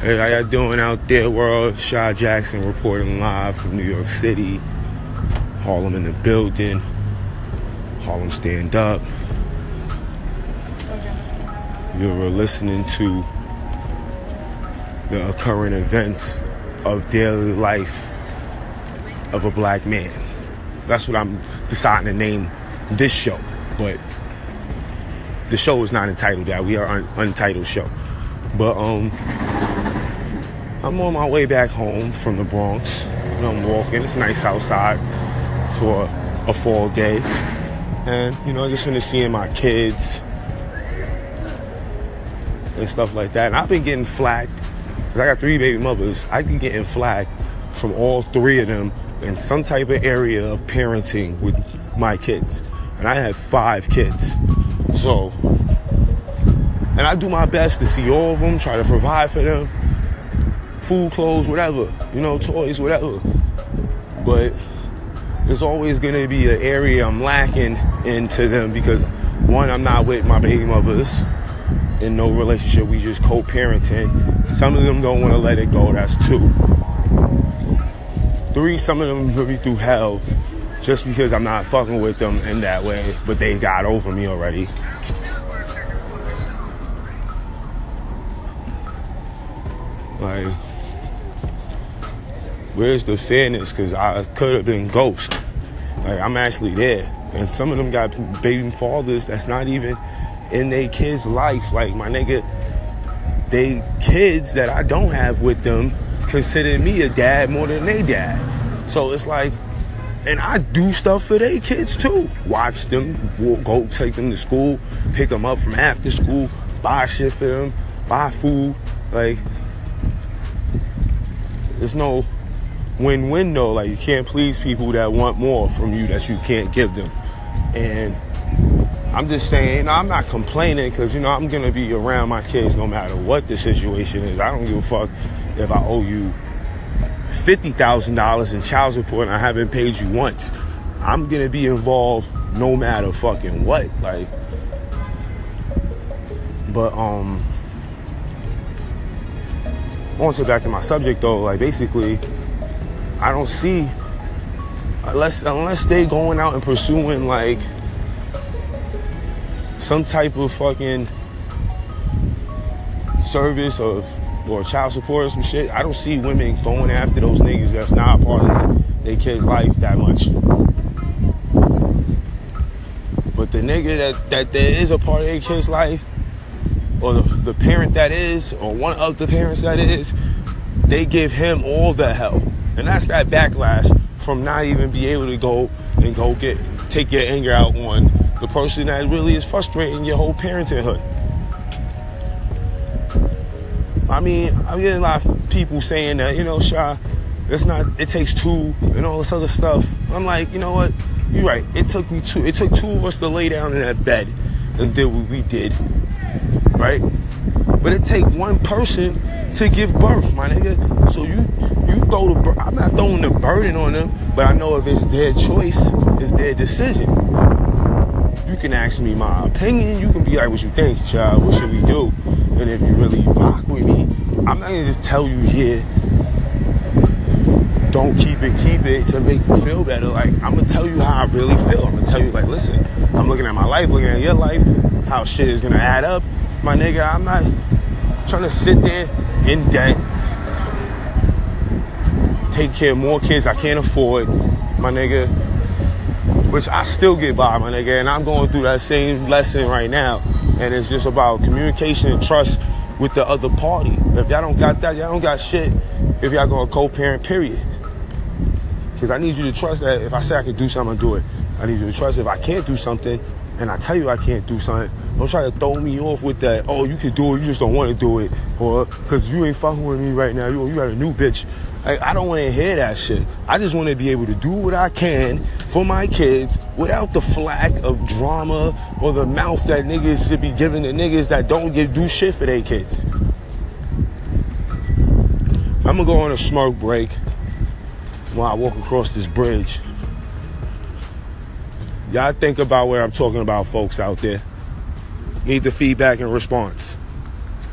Hey, how y'all doing out there, world? Shy Jackson reporting live from New York City. Harlem in the building. Harlem stand up. You're listening to the occurring events of daily life of a black man. That's what I'm deciding to name this show. But the show is not entitled that. We are an untitled show. But um I'm on my way back home from the Bronx. I'm walking. It's nice outside for a fall day. And, you know, I just finished seeing my kids and stuff like that. And I've been getting flagged, because I got three baby mothers. I've been getting flagged from all three of them in some type of area of parenting with my kids. And I have five kids. So, and I do my best to see all of them, try to provide for them food, clothes, whatever, you know, toys, whatever. But there's always gonna be an area I'm lacking into them because one, I'm not with my baby mothers in no relationship. We just co-parenting. Some of them don't want to let it go. That's two. Three, some of them put me through hell just because I'm not fucking with them in that way, but they got over me already. Like, where's the fairness? Because I could have been ghost. Like I'm actually there, and some of them got baby fathers that's not even in their kids' life. Like my nigga, they kids that I don't have with them consider me a dad more than they dad. So it's like, and I do stuff for their kids too. Watch them, go take them to school, pick them up from after school, buy shit for them, buy food. Like, there's no win-win though. Like you can't please people that want more from you that you can't give them. And I'm just saying, I'm not complaining because you know I'm gonna be around my kids no matter what the situation is. I don't give a fuck if I owe you fifty thousand dollars in child support and I haven't paid you once. I'm gonna be involved no matter fucking what. Like, but um. I want to get back to my subject though. Like basically, I don't see unless unless they going out and pursuing like some type of fucking service of or child support or some shit. I don't see women going after those niggas that's not a part of their kid's life that much. But the nigga that, that there is a part of their kid's life, or the, the parent that is, or one of the parents that is, they give him all the help. And that's that backlash from not even be able to go and go get take your anger out on the person that really is frustrating your whole parenthood. I mean, I'm getting a lot of people saying that, you know, Shy, it's not it takes two and all this other stuff. I'm like, you know what? You're right. It took me two it took two of us to lay down in that bed and did what we did. Right? But it take one person to give birth, my nigga. So you you throw the I'm not throwing the burden on them, but I know if it's their choice, it's their decision. You can ask me my opinion. You can be like, what you think, child? What should we do? And if you really rock with me, I'm not gonna just tell you here. Don't keep it, keep it to make you feel better. Like I'm gonna tell you how I really feel. I'm gonna tell you, like, listen, I'm looking at my life, looking at your life, how shit is gonna add up. My nigga, I'm not trying to sit there in debt take care of more kids I can't afford, my nigga. Which I still get by, my nigga, and I'm going through that same lesson right now. And it's just about communication and trust with the other party. If y'all don't got that, y'all don't got shit. If y'all gonna co-parent, period. Because I need you to trust that if I say I can do something, I do it. I need you to trust if I can't do something, and I tell you I can't do something, don't try to throw me off with that. Oh, you can do it, you just don't want to do it, or because you ain't fucking with me right now. You you got a new bitch. Like, I don't want to hear that shit. I just want to be able to do what I can for my kids without the flack of drama or the mouth that niggas should be giving to niggas that don't give do shit for their kids. I'm gonna go on a smoke break while I walk across this bridge. Y'all think about what I'm talking about, folks out there. Need the feedback and response.